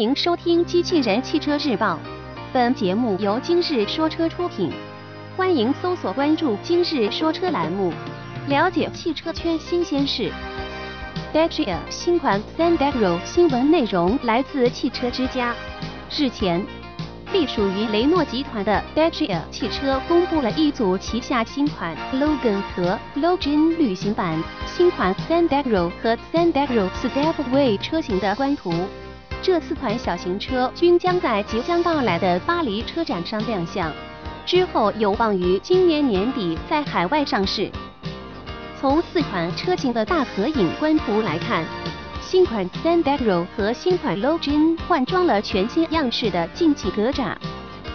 欢迎收听《机器人汽车日报》，本节目由今日说车出品。欢迎搜索关注“今日说车”栏目，了解汽车圈新鲜事。Dacia 新款 Sandero 新闻内容来自汽车之家。日前，隶属于雷诺集团的 Dacia 汽车公布了一组旗下新款 Logan 和 Logan 旅行版、新款 Sandero 和 Sandero Stepway 车型的官图。这四款小型车均将在即将到来的巴黎车展上亮相，之后有望于今年年底在海外上市。从四款车型的大合影官图来看，新款 Sandero 和新款 Logan 换装了全新样式的进气格栅，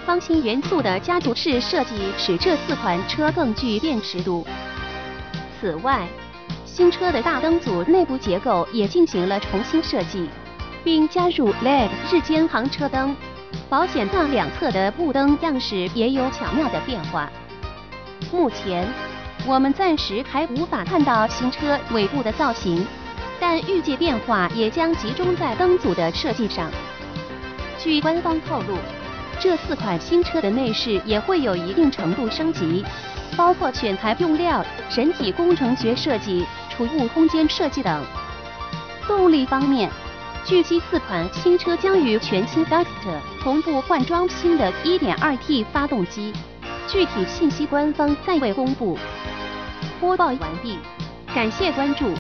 方形元素的家族式设计使这四款车更具辨识度。此外，新车的大灯组内部结构也进行了重新设计。并加入 LED 日间行车灯，保险杠两侧的雾灯样式也有巧妙的变化。目前，我们暂时还无法看到新车尾部的造型，但预计变化也将集中在灯组的设计上。据官方透露，这四款新车的内饰也会有一定程度升级，包括选材用料、人体工程学设计、储物空间设计等。动力方面，据悉，四款新车将与全新 Duster 同步换装新的 1.2T 发动机，具体信息官方暂未公布。播报完毕，感谢关注。